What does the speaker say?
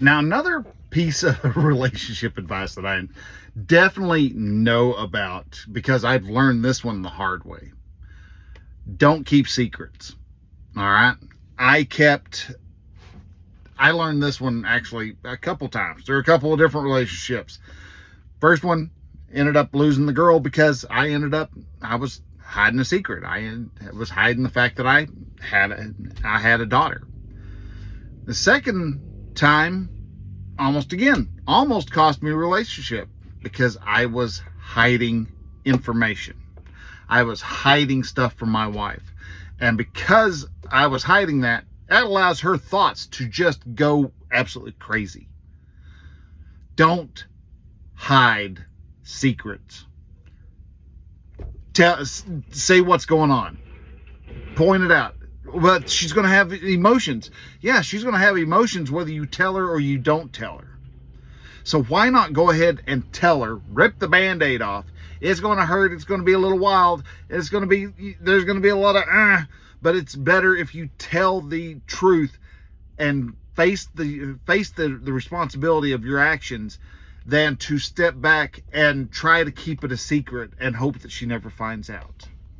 Now, another piece of relationship advice that I definitely know about because I've learned this one the hard way. Don't keep secrets. All right. I kept, I learned this one actually a couple times. There are a couple of different relationships. First one ended up losing the girl because I ended up, I was hiding a secret. I was hiding the fact that I had, a, I had a daughter. The second time, almost again, almost cost me a relationship because I was hiding information. I was hiding stuff from my wife. And because I was hiding that, that allows her thoughts to just go absolutely crazy. Don't hide secrets. Tell, say what's going on. Point it out. But she's going to have emotions. Yeah, she's going to have emotions whether you tell her or you don't tell her. So why not go ahead and tell her, rip the band-aid off. It's going to hurt. It's going to be a little wild. It's going to be, there's going to be a lot of, uh, but it's better if you tell the truth and face the, face the, the responsibility of your actions than to step back and try to keep it a secret and hope that she never finds out.